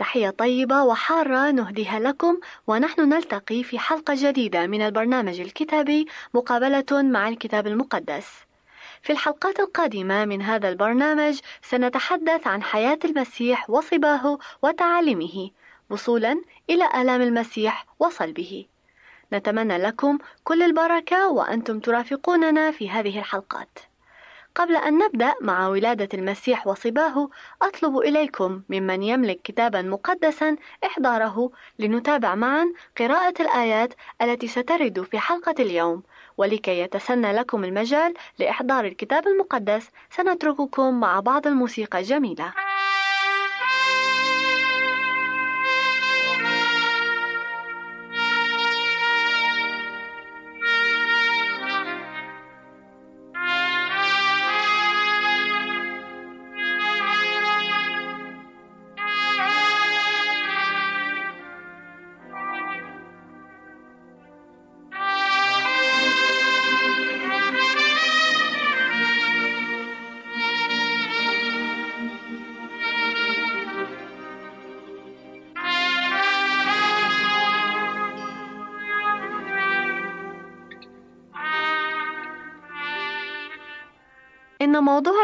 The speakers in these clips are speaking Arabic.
تحية طيبة وحارة نهديها لكم ونحن نلتقي في حلقة جديدة من البرنامج الكتابي مقابلة مع الكتاب المقدس. في الحلقات القادمة من هذا البرنامج سنتحدث عن حياة المسيح وصباه وتعاليمه وصولا إلى آلام المسيح وصلبه. نتمنى لكم كل البركة وأنتم ترافقوننا في هذه الحلقات. قبل أن نبدأ مع ولادة المسيح وصباه أطلب إليكم ممن يملك كتابا مقدسا إحضاره لنتابع معا قراءة الآيات التي سترد في حلقة اليوم. ولكي يتسنى لكم المجال لإحضار الكتاب المقدس سنترككم مع بعض الموسيقى الجميلة.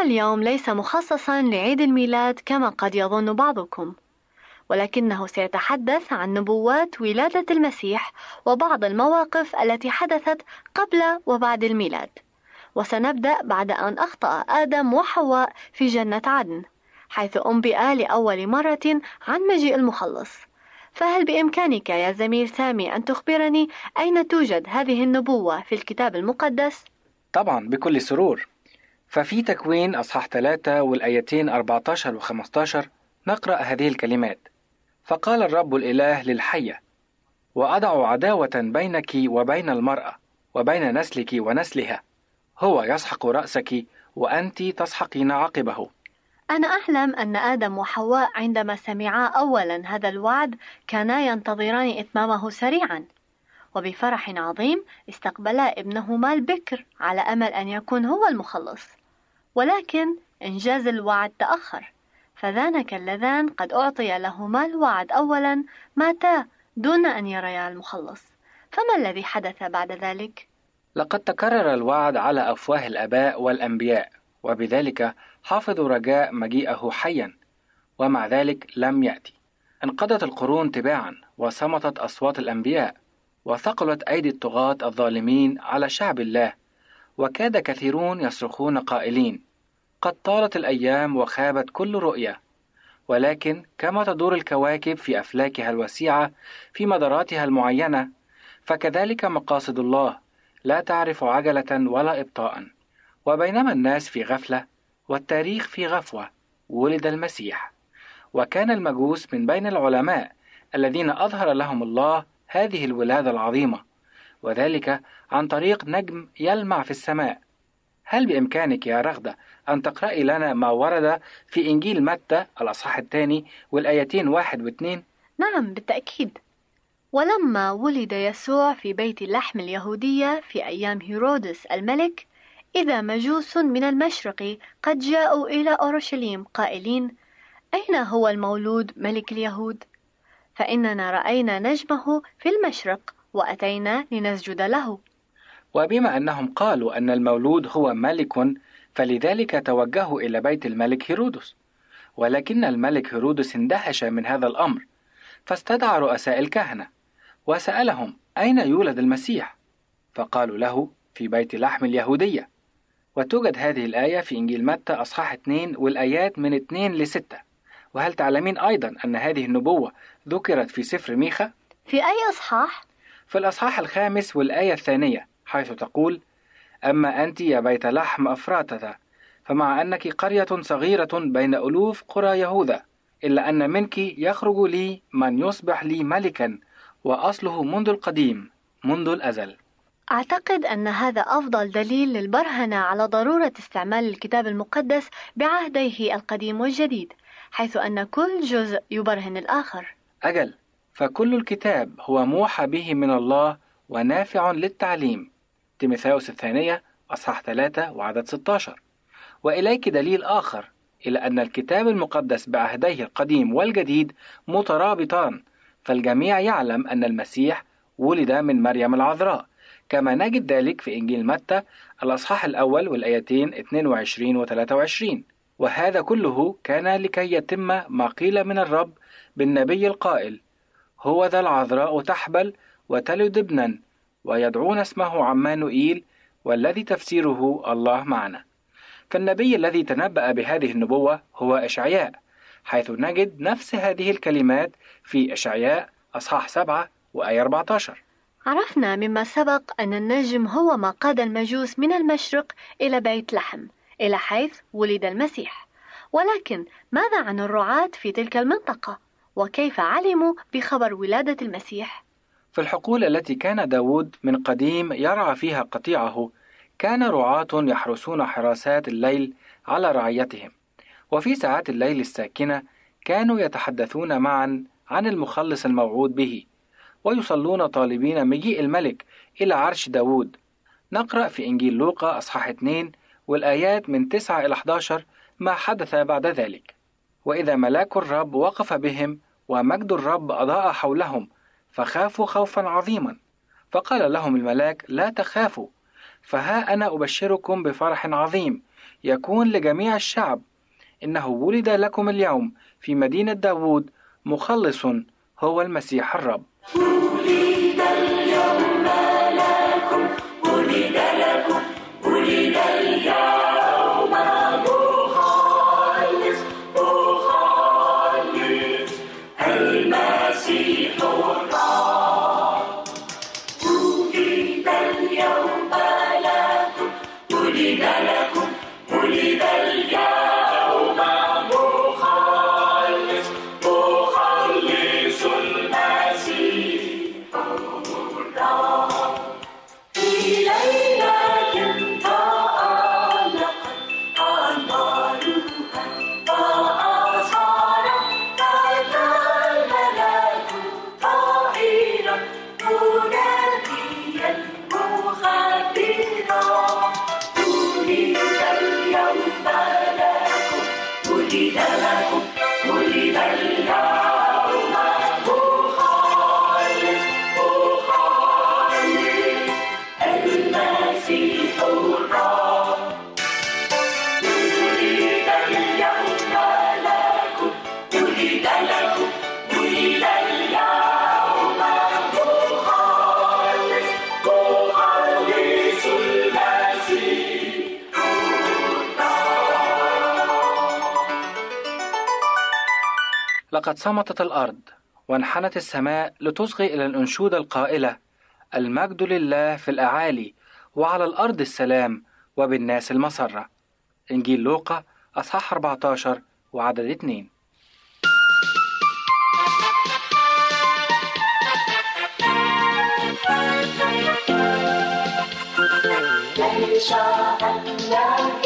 اليوم ليس مخصصا لعيد الميلاد كما قد يظن بعضكم ولكنه سيتحدث عن نبوات ولادة المسيح وبعض المواقف التي حدثت قبل وبعد الميلاد. وسنبدأ بعد أن أخطأ آدم وحواء في جنة عدن حيث أنبئ لأول مرة عن مجيء المخلص. فهل بإمكانك يا زميل سامي أن تخبرني أين توجد هذه النبوة في الكتاب المقدس؟ طبعا بكل سرور. ففي تكوين أصحاح 3 والآيتين 14 و 15 نقرأ هذه الكلمات. فقال الرب الإله للحية وأضع عداوة بينك وبين المرأة وبين نسلك ونسلها هو يسحق رأسك وأنت تسحقين عقبه. أنا أعلم أن آدم وحواء عندما سمعا أولا هذا الوعد كانا ينتظران إتمامه سريعا. وبفرح عظيم استقبلا ابنهما البكر على أمل أن يكون هو المخلص. ولكن إنجاز الوعد تأخر فذانك اللذان قد أعطي لهما الوعد. أولا ماتا دون أن يريا المخلص. فما الذي حدث بعد ذلك؟ لقد تكرر الوعد على أفواه الآباء والأنبياء وبذلك حافظوا رجاء مجيئه حيا ومع ذلك لم يأتي. انقضت القرون تباعا وصمتت أصوات الأنبياء. وثقلت أيدي الطغاة الظالمين على شعب الله وكاد كثيرون يصرخون قائلين قد طالت الأيام وخابت كل رؤية. ولكن كما تدور الكواكب في أفلاكها الوسيعة في مداراتها المعينة فكذلك مقاصد الله لا تعرف عجلة ولا إبطاء. وبينما الناس في غفلة والتاريخ في غفوة ولد المسيح. وكان المجوس من بين العلماء الذين أظهر لهم الله هذه الولادة العظيمة وذلك عن طريق نجم يلمع في السماء هل بإمكانك يا رغدة أن تقرأي لنا ما ورد في إنجيل متى الأصحاح الثاني والآيتين واحد واثنين؟ نعم بالتأكيد ولما ولد يسوع في بيت اللحم اليهودية في أيام هيرودس الملك إذا مجوس من المشرق قد جاءوا إلى أورشليم قائلين أين هو المولود ملك اليهود؟ فإننا رأينا نجمه في المشرق وأتينا لنسجد له. وبما أنهم قالوا أن المولود هو ملك فلذلك توجهوا إلى بيت الملك هيرودس. ولكن الملك هيرودس اندهش من هذا الأمر فاستدعى رؤساء الكهنة وسألهم أين يولد المسيح؟ فقالوا له في بيت لحم اليهودية. وتوجد هذه الآية في إنجيل متى أصحاح 2 والآيات من 2 ل 6 وهل تعلمين أيضا أن هذه النبوة ذكرت في سفر ميخا؟ في أي أصحاح؟ في الأصحاح الخامس والآية الثانية حيث تقول أما أنت يا بيت لحم أفراتة فمع أنك قرية صغيرة بين ألوف قرى يهوذا إلا أن منك يخرج لي من يصبح لي ملكا وأصله منذ القديم منذ الأزل أعتقد أن هذا أفضل دليل للبرهنة على ضرورة استعمال الكتاب المقدس بعهديه القديم والجديد حيث أن كل جزء يبرهن الآخر. أجل فكل الكتاب هو موحى به من الله ونافع للتعليم. تيموثاوس الثانية أصحاح 3 وعدد 16 وإليك دليل آخر إلى أن الكتاب المقدس بعهديه القديم والجديد مترابطان. فالجميع يعلم أن المسيح ولد من مريم العذراء. كما نجد ذلك في إنجيل متى الأصحاح الأول والآيتين 22 و 23 وهذا كله كان لكي يتم ما قيل من الرب بالنبي القائل هو ذا العذراء تحبل وتلد ابنا ويدعون اسمه عمانوئيل والذي تفسيره الله معنا. فالنبي الذي تنبأ بهذه النبوة هو إشعياء حيث نجد نفس هذه الكلمات في إشعياء أصحاح 7 وآية 14 عرفنا مما سبق أن النجم هو ما قاد المجوس من المشرق إلى بيت لحم. إلى حيث ولد المسيح ولكن ماذا عن الرعاة في تلك المنطقة؟ وكيف علموا بخبر ولادة المسيح؟ في الحقول التي كان داود من قديم يرعى فيها قطيعه كان رعاة يحرسون حراسات الليل على رعيتهم وفي ساعات الليل الساكنة كانوا يتحدثون معا عن المخلص الموعود به ويصلون طالبين مجيء الملك إلى عرش داود نقرأ في إنجيل لوقا أصحاح 2 والآيات من 9 إلى 11 ما حدث بعد ذلك. وإذا ملاك الرب وقف بهم ومجد الرب أضاء حولهم فخافوا خوفا عظيما. فقال لهم الملاك لا تخافوا فها أنا أبشركم بفرح عظيم يكون لجميع الشعب. إنه ولد لكم اليوم في مدينة داود مخلص هو المسيح الرب. لقد صمتت الأرض وانحنت السماء لتصغي إلى الأنشودة القائلة المجد لله في الأعالي وعلى الأرض السلام وبالناس المسرة. إنجيل لوقا أصحاح 14 وعدد 2 ليس أملاك السماء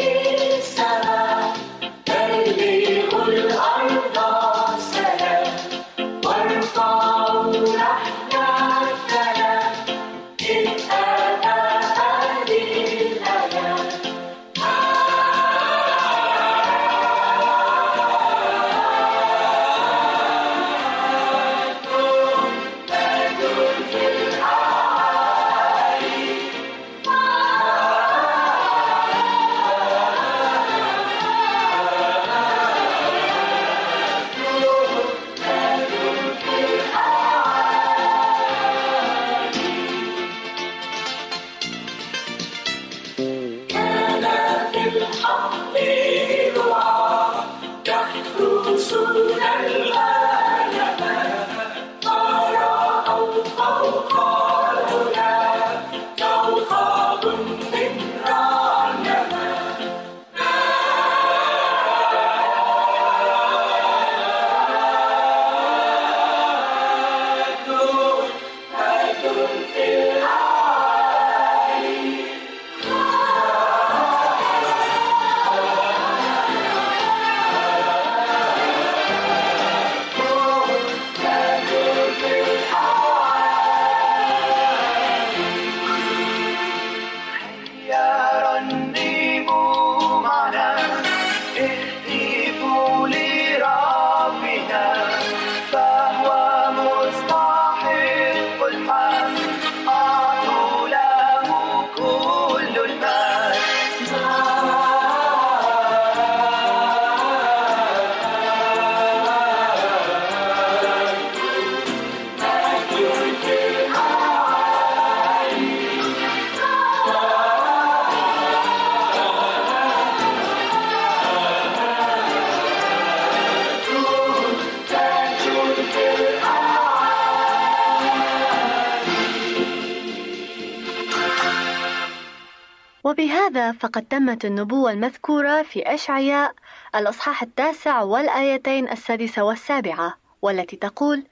فقد تمت النبوة المذكورة في أشعياء الأصحاح التاسع والآيتين السادسة والسابعة والتي تقول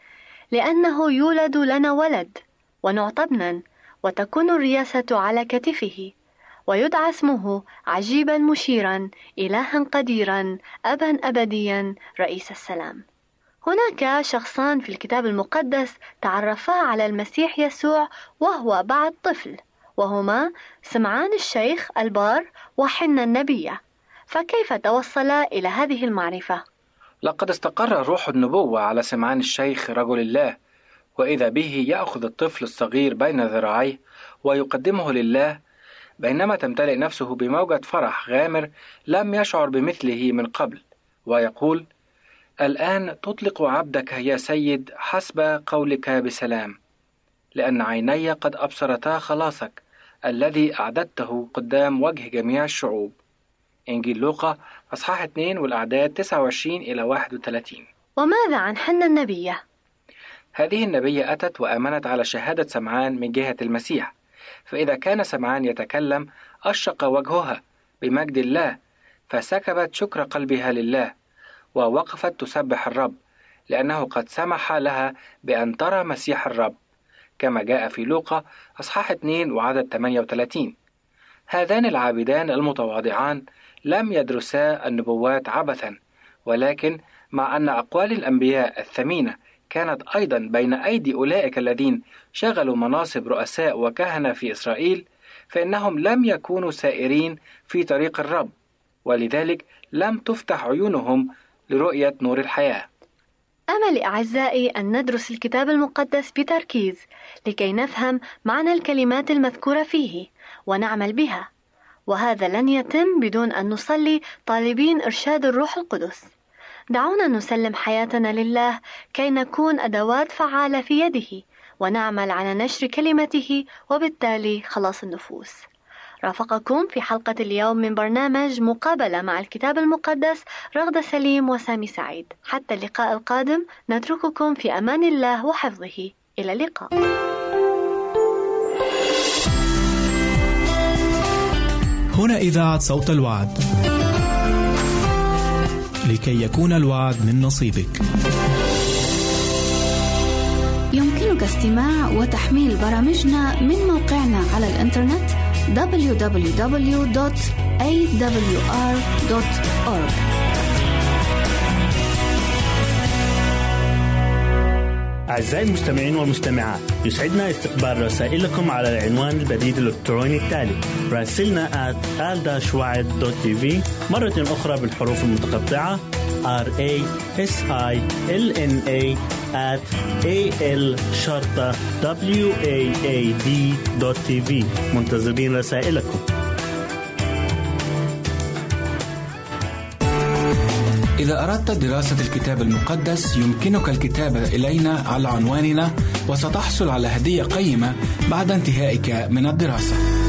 لأنه يولد لنا ولد ونعطى ابنا وتكون الرياسة على كتفه ويدعى اسمه عجيبا مشيرا إلها قديرا أبا أبديا رئيس السلام هناك شخصان في الكتاب المقدس تعرفا على المسيح يسوع وهو بعد طفل. وهما سمعان الشيخ البار وحنا النبية فكيف توصلا إلى هذه المعرفة؟ لقد استقر روح النبوة على سمعان الشيخ رجل الله وإذا به يأخذ الطفل الصغير بين ذراعيه ويقدمه لله بينما تمتلئ نفسه بموجة فرح غامر لم يشعر بمثله من قبل ويقول الآن تطلق عبدك يا سيد حسب قولك بسلام لأن عيني قد أبصرتا خلاصك الذي أعددته قدام وجه جميع الشعوب. إنجيل لوقا أصحاح 2 والأعداد 29 إلى 31 وماذا عن حنا النبية؟ هذه النبية أتت وآمنت على شهادة سمعان من جهة المسيح. فإذا كان سمعان يتكلم أشرق وجهها بمجد الله فسكبت شكر قلبها لله ووقفت تسبح الرب لأنه قد سمح لها بأن ترى مسيح الرب. كما جاء في لوقا أصحاح 2 وعدد 38 هذان العابدان المتواضعان لم يدرسا النبوات عبثا ولكن مع أن أقوال الأنبياء الثمينة كانت أيضا بين أيدي أولئك الذين شغلوا مناصب رؤساء وكهنة في إسرائيل فإنهم لم يكونوا سائرين في طريق الرب ولذلك لم تفتح عيونهم لرؤية نور الحياة. أمل أعزائي أن ندرس الكتاب المقدس بتركيز لكي نفهم معنى الكلمات المذكورة فيه ونعمل بها وهذا لن يتم بدون أن نصلي طالبين إرشاد الروح القدس. دعونا نسلم حياتنا لله كي نكون أدوات فعالة في يده ونعمل على نشر كلمته وبالتالي خلاص النفوس. رافقكم في حلقة اليوم من برنامج مقابلة مع الكتاب المقدس رغدة سليم وسامي سعيد. حتى اللقاء القادم نترككم في أمان الله وحفظه. إلى اللقاء. هنا إذاعة صوت الوعد. لكي يكون الوعد من نصيبك. يمكنك استماع وتحميل برامجنا من موقعنا على الإنترنت www.awr.org أعزائي المستمعين والمستمعات يسعدنا استقبال رسائلكم على العنوان البريد الإلكتروني التالي راسلنا at مرة أخرى بالحروف المتقطعة r a s i l n a at a l شرطة w a a d دوت تي في منتظرين رسائلكم إذا أردت دراسة الكتاب المقدس يمكنك الكتابة إلينا على عنواننا وستحصل على هدية قيمة بعد انتهائك من الدراسة.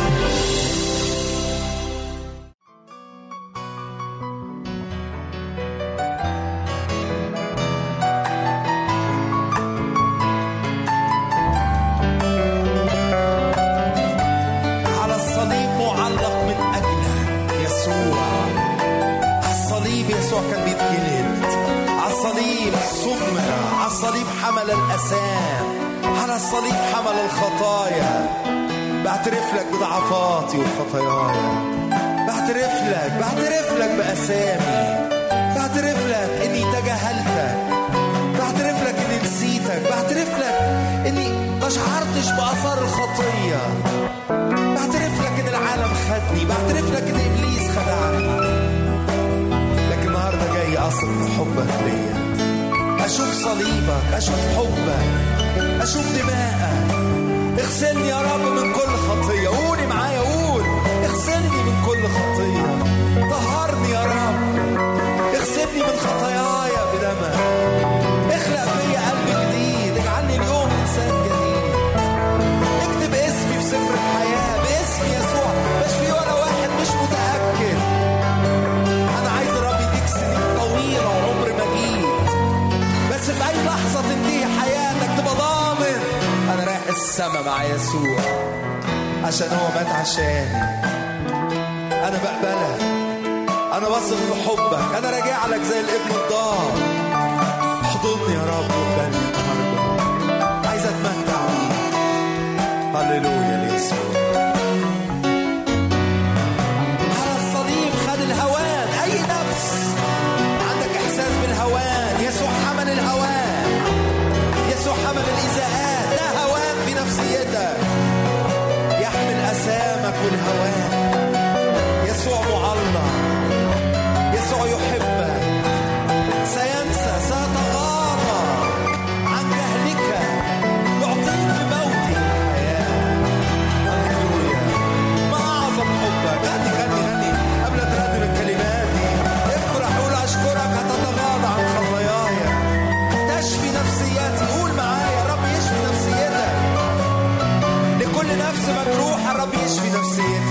اثق في حبك ليا. أشوف صليبك أشوف حبك أشوف دماءك اغسلني يا رب من كل خطية. السما مع يسوع. عشان هو مات عشاني. أنا بقبلك. أنا بثق في حبك. أنا راجع لك زي الابن الضال. احضني يا رب وقبلني النهارده. عايز أتمتع بيك هللويا. والهوان يسوع معلق. يسوع يحبك. سينسى سيتغاضى عن جهلك يعطيك بموته الحياة هللويا. ما أعظم حبك. غني غني غني قبل ما ترنم الكلمات دي افرح قول أشكرك. هتتغاضى عن خطاياي. تشفي نفسياتي. قول معايا رب يشفي نفسيتك. لكل نفس مجروحه رب يشفي نفسيتك اتجرحتي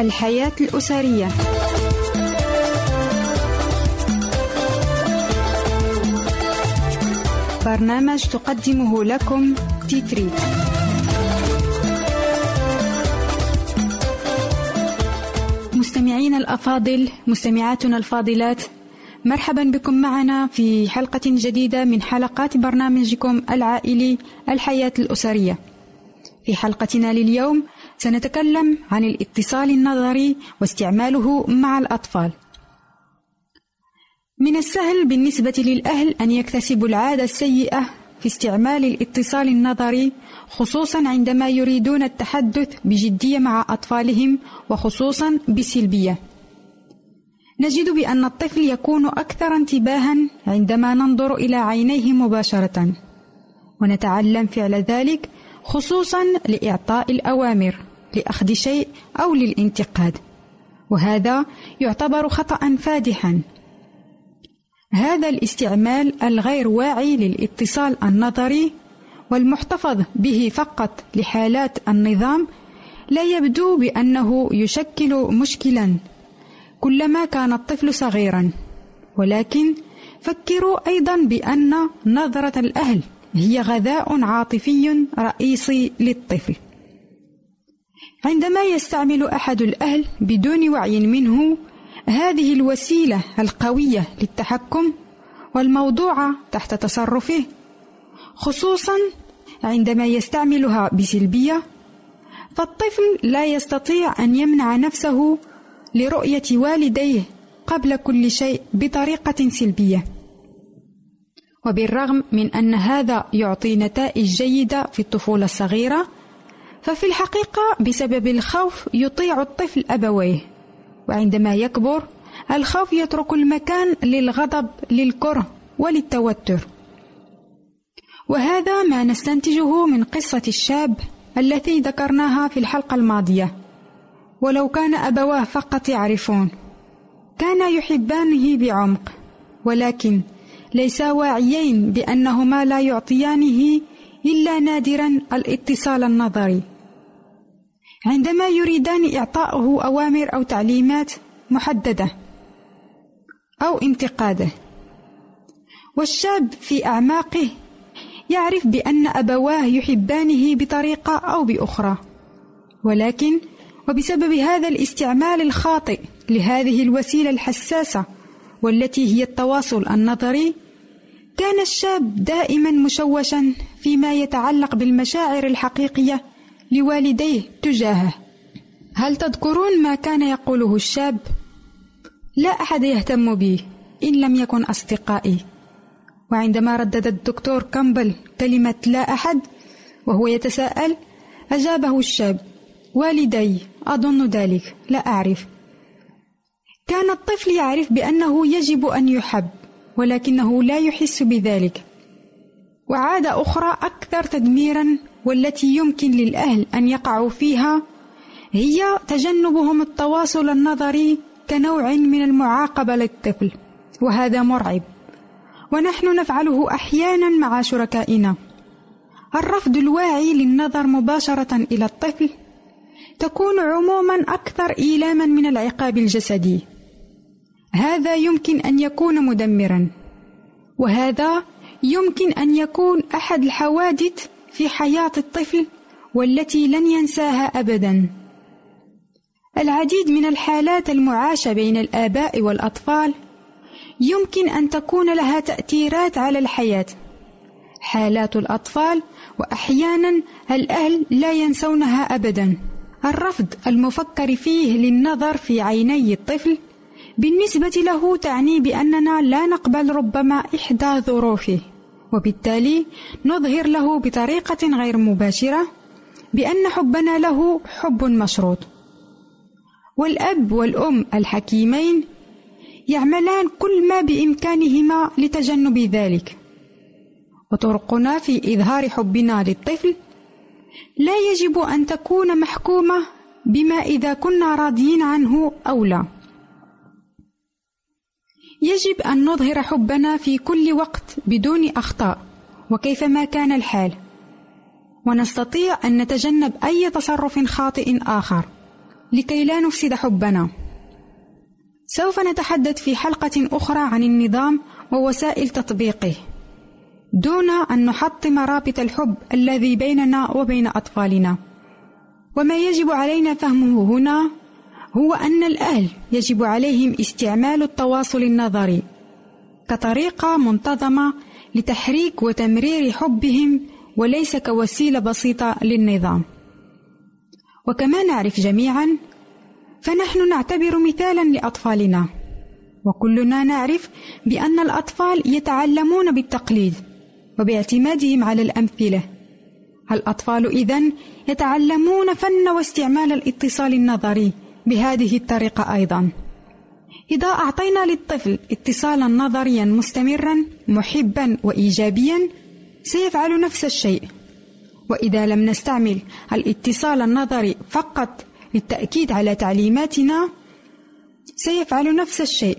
الحياة الأسرية. برنامج تقدمه لكم تيتري. مستمعينا الأفاضل مستمعاتنا الفاضلات مرحبا بكم معنا في حلقة جديدة من حلقات برنامجكم العائلي الحياة الأسرية. في حلقتنا لليوم سنتكلم عن الاتصال النظري واستعماله مع الأطفال. من السهل بالنسبة للأهل أن يكتسبوا العادة السيئة في استعمال الاتصال النظري خصوصا عندما يريدون التحدث بجدية مع أطفالهم وخصوصا بسلبية. نجد بأن الطفل يكون أكثر انتباها عندما ننظر إلى عينيه مباشرة، ونتعلم فعل ذلك خصوصا لإعطاء الأوامر لأخذ شيء أو للانتقاد وهذا يعتبر خطأ فادحا. هذا الاستعمال الغير واعي للاتصال النظري والمحتفظ به فقط لحالات النظام لا يبدو بأنه يشكل مشكلا كلما كان الطفل صغيرا. ولكن فكروا أيضا بأن نظرة الأهل هي غذاء عاطفي رئيسي للطفل. عندما يستعمل أحد الأهل بدون وعي منه هذه الوسيلة القوية للتحكم والموضوعة تحت تصرفه خصوصا عندما يستعملها بسلبية فالطفل لا يستطيع أن يمنع نفسه لرؤية والديه قبل كل شيء بطريقة سلبية. وبالرغم من أن هذا يعطي نتائج جيدة في الطفولة الصغيرة ففي الحقيقة بسبب الخوف يطيع الطفل أبويه. وعندما يكبر الخوف يترك المكان للغضب للكره وللتوتر. وهذا ما نستنتجه من قصة الشاب التي ذكرناها في الحلقة الماضية. ولو كان أبواه فقط يعرفون كانا يحبانه بعمق ولكن ليسا واعيين بأنهما لا يعطيانه إلا نادرا الاتصال النظري. عندما يريدان إعطاؤه أوامر أو تعليمات محددة أو انتقادة. والشاب في أعماقه يعرف بأن أبواه يحبانه بطريقة أو بأخرى. ولكن وبسبب هذا الاستعمال الخاطئ لهذه الوسيلة الحساسة والتي هي التواصل النظري كان الشاب دائما مشوشا فيما يتعلق بالمشاعر الحقيقية لوالديه تجاهه. هل تذكرون ما كان يقوله الشاب؟ لا أحد يهتم بي إن لم يكن أصدقائي. وعندما ردد الدكتور كامبل كلمة لا أحد وهو يتساءل أجابه الشاب والدي أظن ذلك لا أعرف. كان الطفل يعرف بأنه يجب أن يحب ولكنه لا يحس بذلك. وعاده أخرى أكثر تدميرا والتي يمكن للأهل أن يقعوا فيها هي تجنبهم التواصل النظري كنوع من المعاقبة للطفل وهذا مرعب. ونحن نفعله أحيانا مع شركائنا. الرفض الواعي للنظر مباشرة إلى الطفل تكون عموما أكثر إيلاما من العقاب الجسدي. هذا يمكن أن يكون مدمرا وهذا يمكن أن يكون أحد الحوادث في حياة الطفل والتي لن ينساها أبدا. العديد من الحالات المعاشة بين الآباء والأطفال يمكن أن تكون لها تأثيرات على الحياة. حالات الأطفال وأحيانا الأهل لا ينسونها أبدا. الرفض المفكر فيه للنظر في عيني الطفل بالنسبة له تعني بأننا لا نقبل ربما إحدى ظروفه. وبالتالي نظهر له بطريقة غير مباشرة بأن حبنا له حب مشروط. والأب والأم الحكيمين يعملان كل ما بإمكانهما لتجنب ذلك. وطرقنا في إظهار حبنا للطفل لا يجب أن تكون محكومة بما إذا كنا راضيين عنه أو لا. يجب أن نظهر حبنا في كل وقت بدون أخطاء وكيفما كان الحال. ونستطيع أن نتجنب أي تصرف خاطئ آخر لكي لا نفسد حبنا. سوف نتحدث في حلقة أخرى عن النظام ووسائل تطبيقه دون أن نحطم رابط الحب الذي بيننا وبين أطفالنا. وما يجب علينا فهمه هنا هو أن الأهل يجب عليهم استعمال التواصل النظري كطريقة منتظمة لتحريك وتمرير حبهم وليس كوسيلة بسيطة للنظام. وكما نعرف جميعا فنحن نعتبر مثالا لأطفالنا وكلنا نعرف بأن الأطفال يتعلمون بالتقليد وباعتمادهم على الأمثلة الأطفال إذن يتعلمون فن واستعمال الاتصال النظري بهذه الطريقة أيضا. إذا أعطينا للطفل اتصالا نظريا مستمرا محبا وإيجابيا سيفعل نفس الشيء. وإذا لم نستعمل الاتصال النظري فقط للتأكيد على تعليماتنا سيفعل نفس الشيء.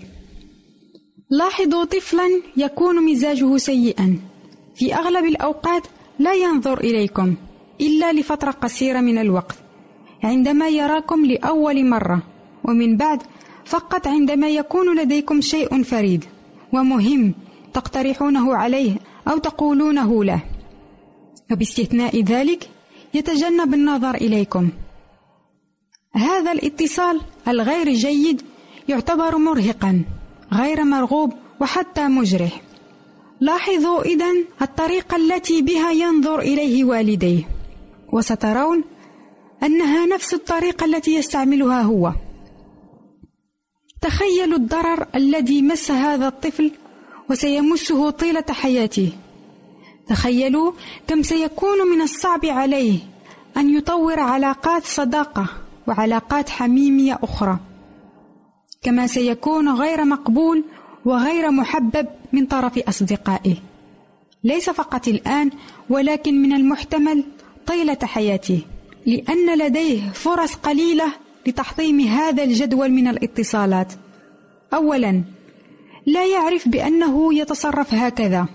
لاحظوا طفلا يكون مزاجه سيئا. في أغلب الأوقات لا ينظر إليكم إلا لفترة قصيرة من الوقت. عندما يراكم لأول مرة. ومن بعد فقط عندما يكون لديكم شيء فريد ومهم تقترحونه عليه أو تقولونه له. وباستثناء ذلك يتجنب النظر إليكم. هذا الاتصال الغير جيد يعتبر مرهقا غير مرغوب وحتى مجرح. لاحظوا إذن الطريقة التي بها ينظر إليه والديه. وسترون أنها نفس الطريقة التي يستعملها هو. تخيلوا الضرر الذي مس هذا الطفل وسيمسه طيلة حياته. تخيلوا كم سيكون من الصعب عليه أن يطور علاقات صداقة وعلاقات حميمية أخرى. كما سيكون غير مقبول وغير محبب من طرف أصدقائه. ليس فقط الآن ولكن من المحتمل طيلة حياته. لأن لديه فرص قليلة لتحطيم هذا الجدول من الاتصالات. أولا لا يعرف بأنه يتصرف هكذا.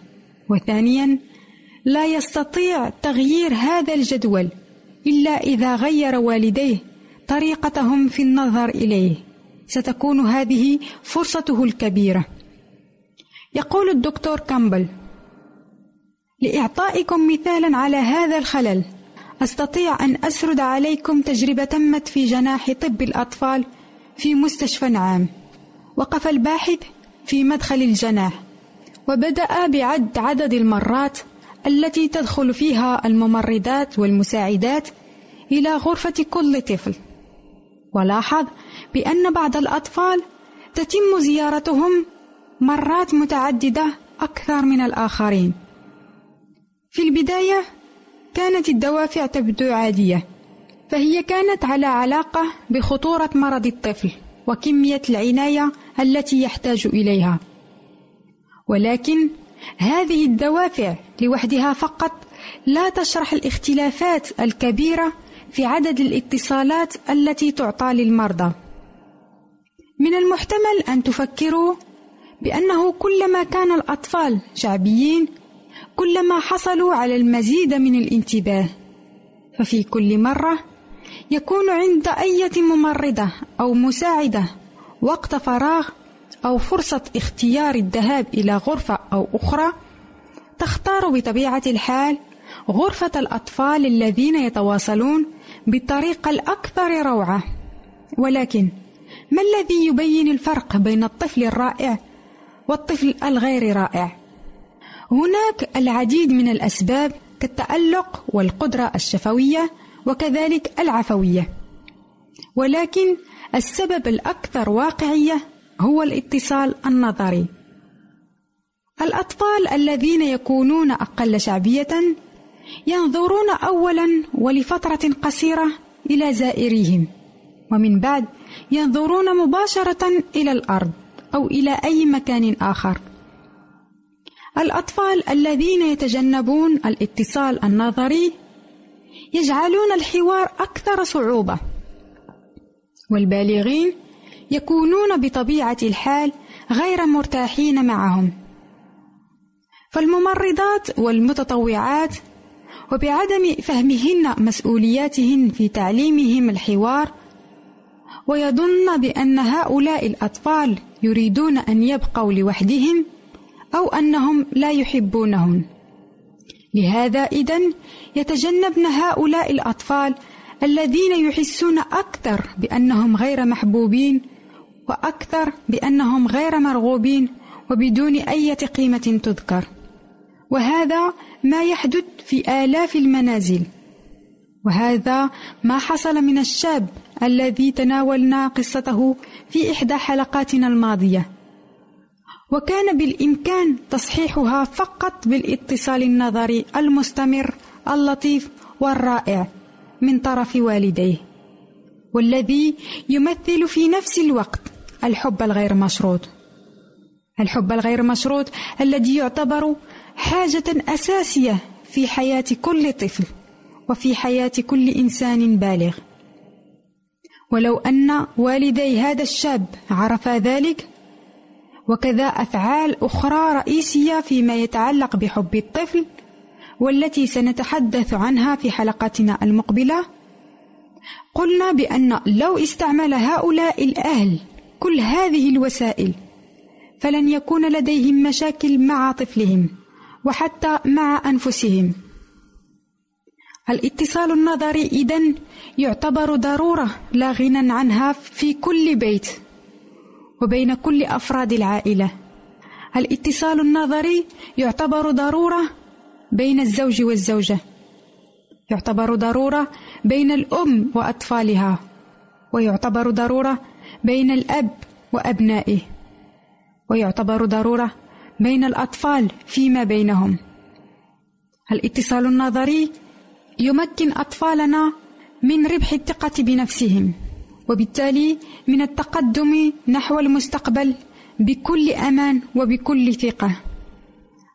وثانيا لا يستطيع تغيير هذا الجدول إلا إذا غير والديه طريقتهم في النظر إليه. ستكون هذه فرصته الكبيرة. يقول الدكتور كامبل لإعطائكم مثالا على هذا الخلل. أستطيع أن أسرد عليكم تجربة تمت في جناح طب الأطفال في مستشفى عام وقف الباحث في مدخل الجناح وبدأ بعد عدد المرات التي تدخل فيها الممرضات والمساعدات إلى غرفة كل طفل. ولاحظ بأن بعض الأطفال تتم زيارتهم مرات متعددة أكثر من الآخرين. في البداية كانت الدوافع تبدو عادية فهي كانت على علاقة بخطورة مرض الطفل وكمية العناية التي يحتاج إليها. ولكن هذه الدوافع لوحدها فقط لا تشرح الاختلافات الكبيرة في عدد الاتصالات التي تعطى للمرضى. من المحتمل أن تفكروا بأنه كلما كان الأطفال شعبيين كلما حصلوا على المزيد من الانتباه. ففي كل مرة يكون عند أية ممرضة أو مساعدة وقت فراغ أو فرصة اختيار الذهاب إلى غرفة أو أخرى تختار بطبيعة الحال غرفة الأطفال الذين يتواصلون بالطريقة الأكثر روعة. ولكن ما الذي يبين الفرق بين الطفل الرائع والطفل الغير رائع؟ هناك العديد من الأسباب كالتألق والقدرة الشفوية وكذلك العفوية. ولكن السبب الأكثر واقعية هو الاتصال النظري. الأطفال الذين يكونون أقل شعبية ينظرون اولا ولفترة قصيرة إلى زائريهم ومن بعد ينظرون مباشرة إلى الأرض أو إلى أي مكان آخر. الأطفال الذين يتجنبون الاتصال النظري يجعلون الحوار أكثر صعوبة والبالغين يكونون بطبيعة الحال غير مرتاحين معهم. فالممرضات والمتطوعات وبعدم فهمهن مسؤولياتهن في تعليمهم الحوار ويظن بأن هؤلاء الأطفال يريدون أن يبقوا لوحدهم أو أنهم لا يحبونهن. لهذا إذن يتجنبن هؤلاء الأطفال الذين يحسون أكثر بأنهم غير محبوبين وأكثر بأنهم غير مرغوبين وبدون أي قيمة تذكر. وهذا ما يحدث في آلاف المنازل. وهذا ما حصل من الشاب الذي تناولنا قصته في إحدى حلقاتنا الماضية. وكان بالإمكان تصحيحها فقط بالاتصال النظري المستمر اللطيف والرائع من طرف والديه والذي يمثل في نفس الوقت الحب الغير مشروط. الحب الغير مشروط الذي يعتبر حاجة أساسية في حياة كل طفل وفي حياة كل إنسان بالغ. ولو أن والدي هذا الشاب عرفا ذلك وكذا أفعال أخرى رئيسية فيما يتعلق بحب الطفل والتي سنتحدث عنها في حلقتنا المقبلة. قلنا بأن لو استعمل هؤلاء الأهل كل هذه الوسائل فلن يكون لديهم مشاكل مع طفلهم وحتى مع أنفسهم. الاتصال النظري إذن يعتبر ضرورة لا غنى عنها في كل بيت. وبين كل أفراد العائلة. الاتصال النظري يعتبر ضرورة بين الزوج والزوجة. يعتبر ضرورة بين الأم وأطفالها. ويعتبر ضرورة بين الأب وأبنائه. ويعتبر ضرورة بين الأطفال فيما بينهم. الاتصال النظري يمكن أطفالنا من ربح الثقة بنفسهم. وبالتالي من التقدم نحو المستقبل بكل أمان وبكل ثقة.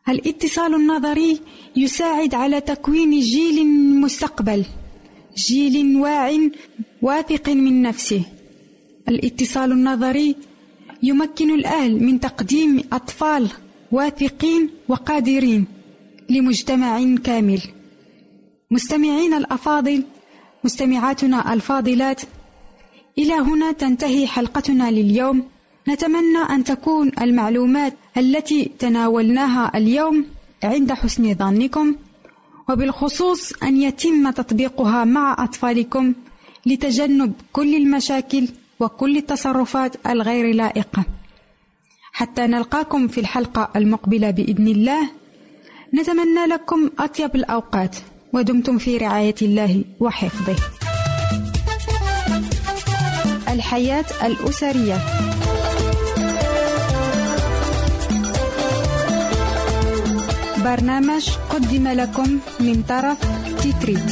الاتصال النظري يساعد على تكوين جيل مستقبل جيل واع واثق من نفسه. الاتصال النظري يمكن الأهل من تقديم أطفال واثقين وقادرين لمجتمع كامل. مستمعين الأفاضل مستمعاتنا الفاضلات إلى هنا تنتهي حلقتنا لليوم. نتمنى أن تكون المعلومات التي تناولناها اليوم عند حسن ظنكم وبالخصوص أن يتم تطبيقها مع أطفالكم لتجنب كل المشاكل وكل التصرفات الغير لائقة. حتى نلقاكم في الحلقة المقبلة بإذن الله. نتمنى لكم أطيب الأوقات ودمتم في رعاية الله وحفظه. الحياة الأسرية. برنامج قدم لكم من طرف تيتريت.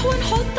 ونحط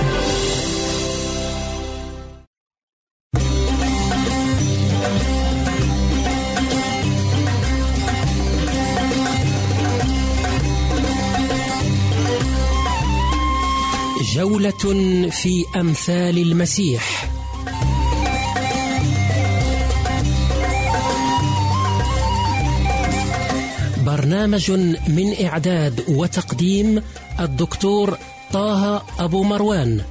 جولة في أمثال المسيح. برنامج من إعداد وتقديم الدكتور طه أبو مروان.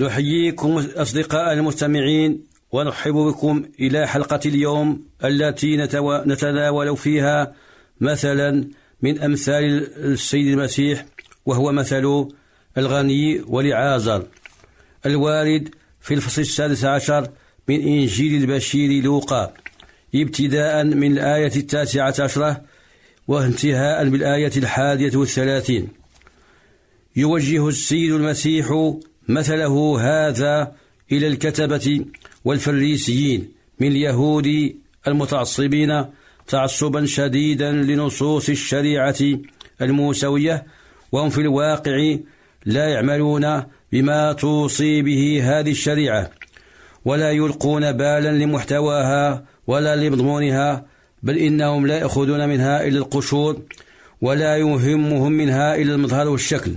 نحييكم أصدقاء المستمعين ونرحب بكم إلى حلقة اليوم التي نتناول فيها مثلا من أمثال السيد المسيح وهو مثل الغني ولعازر الوارد في الفصل السادس عشر من إنجيل البشير لوقا ابتداء من الآية التاسعة عشرة وانتهاء بالآية الحادية والثلاثين. يوجه السيد المسيح مثله هذا إلى الكتبة والفريسيين من اليهود المتعصبين تعصبا شديدا لنصوص الشريعة الموسوية وهم في الواقع لا يعملون بما توصي به هذه الشريعة ولا يلقون بالا لمحتواها ولا لمضمونها بل إنهم لا يأخذون منها إلا القشور ولا يهمهم منها إلا المظهر والشكل.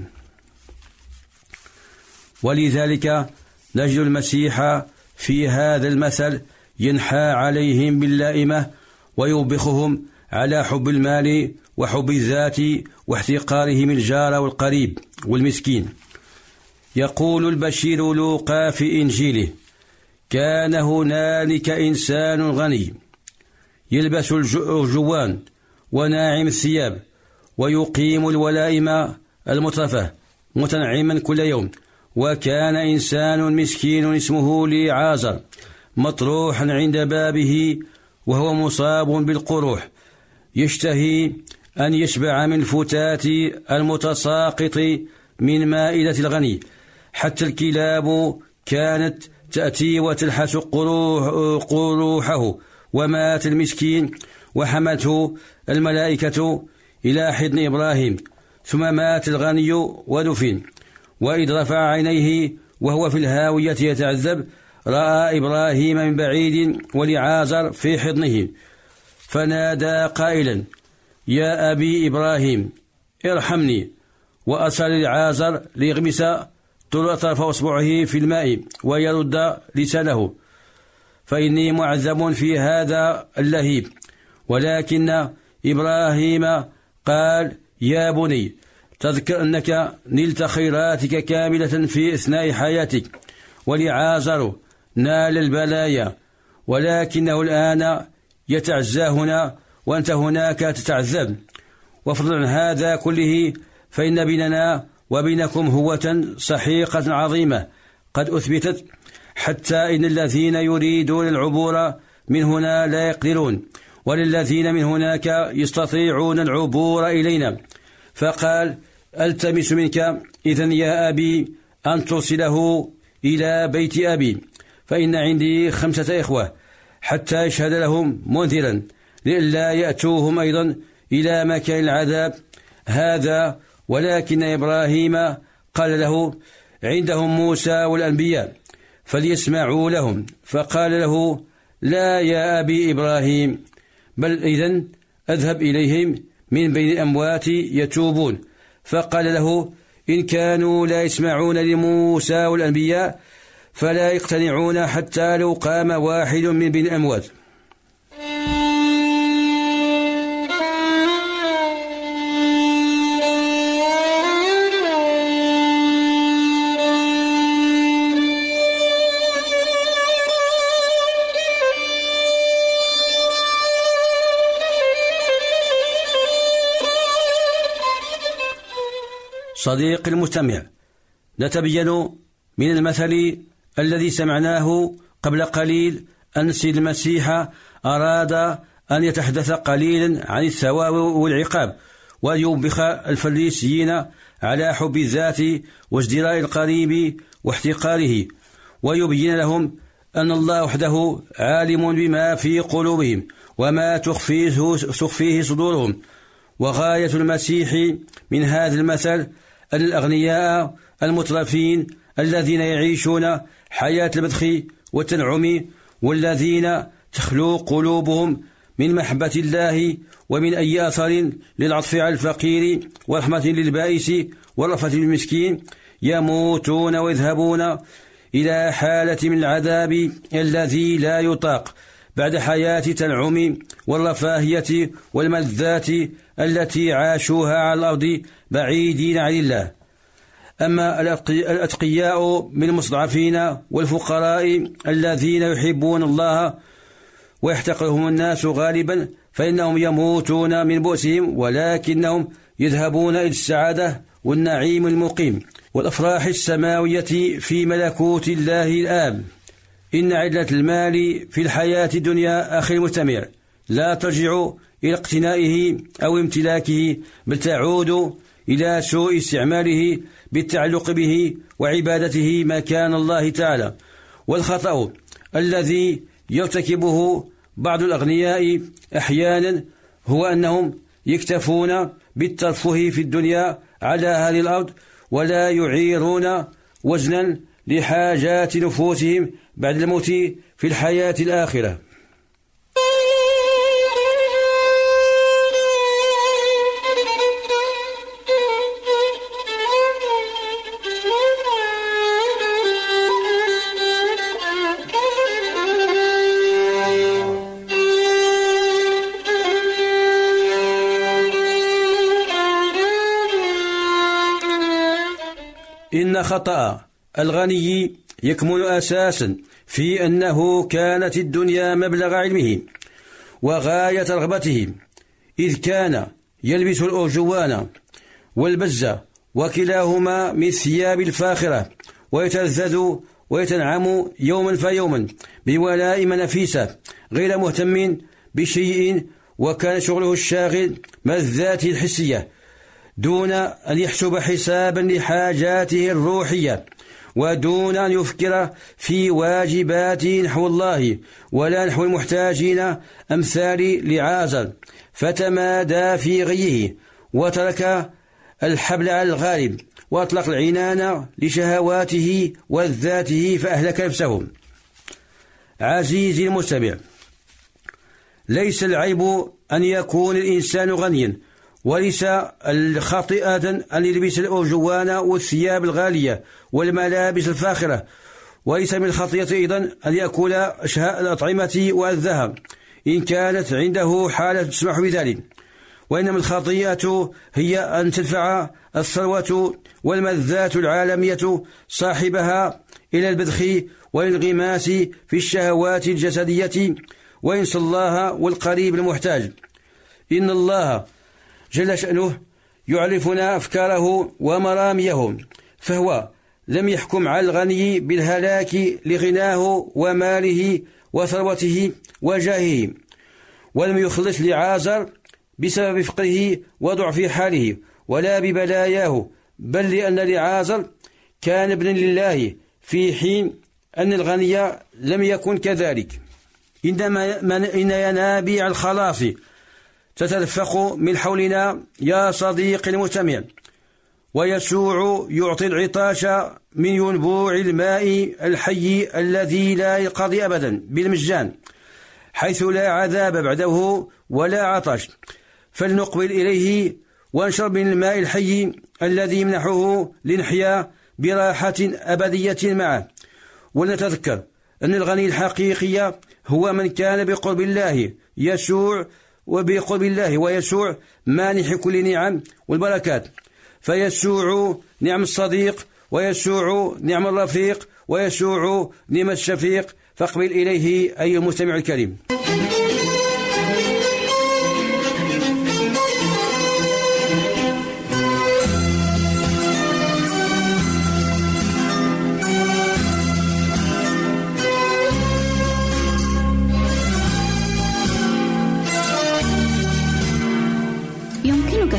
ولذلك نجد المسيح في هذا المثل ينحى عليهم باللائمة ويوبخهم على حب المال وحب الذات واحتقارهم الجار والقريب والمسكين. يقول البشير لوقا في إنجيله كان هنالك إنسان غني يلبس الجوان وناعم الثياب ويقيم الولائم المترفة متنعما كل يوم وكان إنسان مسكين اسمه لعازر مطروحا عند بابه وهو مصاب بالقروح. يشتهي أن يشبع من فتات المتساقط من مائدة الغني. حتى الكلاب كانت تأتي وتلحس قروح قروحه ومات المسكين. وحمته الملائكة إلى حضن إبراهيم ثم مات الغني ودفن. وإذ رفع عينيه وهو في الهاوية يتعذب رأى إبراهيم من بعيد ولعازر في حضنه فنادى قائلا يا أبي إبراهيم ارحمني وأرسل لعازر ليغمس طرف أصبعه في الماء ويرد لسانه فإني معذب في هذا اللهيب ولكن إبراهيم قال يا بني تذكر أنك نلت خيراتك كاملة في أثناء حياتك ولعازر نال البلايا ولكنه الآن يتعزى هنا وأنت هناك تتعذب. وفضلا عن هذا كله فإن بيننا وبينكم هوة سحيقة عظيمة قد أثبتت حتى إن الذين يريدون العبور من هنا لا يقدرون وللذين من هناك يستطيعون العبور إلينا. فقال التمس منك. إذا يا أبي أن توصله إلى بيت أبي. فإن عندي خمسة إخوة حتى يشهد لهم منذرا لئلا يأتوهم أيضا إلى مكان العذاب. هذا ولكن إبراهيم قال له عندهم موسى والأنبياء فليسمعوا لهم. فقال له لا يا أبي إبراهيم بل إذن أذهب إليهم من بين الأموات يتوبون. فقال له إن كانوا لا يسمعون لموسى والأنبياء فلا يقتنعون حتى لو قام واحد من بين الأموات صديق المستمع. نتبين من المثل الذي سمعناه قبل قليل أن سيد المسيح أراد أن يتحدث قليلا عن الثواب والعقاب وأن يوبخ الفريسيين على حب الذات وازدراء القريب واحتقاره ويبين لهم أن الله وحده عالم بما في قلوبهم وما تخفيه, تخفيه صدورهم. وغاية المسيح من هذا المثل الأغنياء المترفين الذين يعيشون حياة المدخ والتنعم والذين تخلو قلوبهم من محبة الله ومن أي أثر للعطف على الفقير ورحمة للبائس ورفة للمسكين يموتون ويذهبون إلى حالة من العذاب الذي لا يطاق بعد حياة تنعم والرفاهية والملذات التي عاشوها على الأرض بعيدين عن الله. أما الأتقياء من المستضعفين والفقراء الذين يحبون الله ويحتقرهم الناس غالبا فإنهم يموتون من بؤسهم ولكنهم يذهبون إلى السعادة والنعيم المقيم. والأفراح السماوية في ملكوت الله الآب. إن عدلة المال في الحياة الدنيا أخي المستمع لا ترجع إلى اقتنائه أو امتلاكه بل تعود إلى سوء استعماله بالتعلق به وعبادته مكان الله تعالى. والخطأ الذي يرتكبه بعض الأغنياء أحيانا هو أنهم يكتفون بالترفه في الدنيا على هذه الأرض ولا يعيرون وزنا لحاجات نفوسهم بعد الموت في الحياة الآخرة. خطأ. الغني يكمن أساسا في أنه كانت الدنيا مبلغ علمه وغاية رغبته إذ كان يلبس الأرجوان والبزة وكلاهما من ثياب الفاخرة ويتلذذ ويتنعم يوما فيوما بولائم نفيسة غير مهتم بشيء وكان شغله الشاغل ملذاته الحسية دون أن يحسب حسابا لحاجاته الروحية ودون أن يفكر في واجباته نحو الله ولا نحو المحتاجين أمثال لعازر فتمادى في غيه وترك الحبل على الغالب وأطلق العنان لشهواته وذاته فأهلك نفسه. عزيزي المستمع ليس العيب أن يكون الإنسان غنيا. وليس خاطئة أن يلبس الأرجوان والثياب الغالية والملابس الفاخرة. وليس من الخطيئة أيضا أن يأكل أشهاء الأطعمة والذهب إن كانت عنده حالة تسمح بذلك. وإنما الخطيئة هي أن تدفع الثروة والملذات العالمية صاحبها إلى البذخ والانغماس في الشهوات الجسدية. وينسى الله والقريب المحتاج. إن الله جل شأنه يعرفنا أفكاره ومراميه فهو لم يحكم على الغني بالهلاك لغناه وماله وثروته وجاهه ولم يخلص لعازر بسبب فقره وضعف حاله ولا ببلاياه بل لأن لعازر كان ابنا لله في حين أن الغني لم يكن كذلك. إنما إن ينابيع الخلاص تتدفق من حولنا يا صديقي المستمع. ويسوع يعطي العطاش من ينبوع الماء الحي الذي لا ينقضي أبدا بالمجان حيث لا عذاب بعده ولا عطش. فلنقبل إليه ونشرب من الماء الحي الذي يمنحه لنحيا براحة أبدية معه. ولنتذكر أن الغني الحقيقي هو من كان بقرب الله يسوع وبقرب الله ويسوع مانح كل نعم والبركات. فيسوع نعم الصديق ويسوع نعم الرفيق ويسوع نعم الشفيق. فاقبل إليه أيها المستمع الكريم.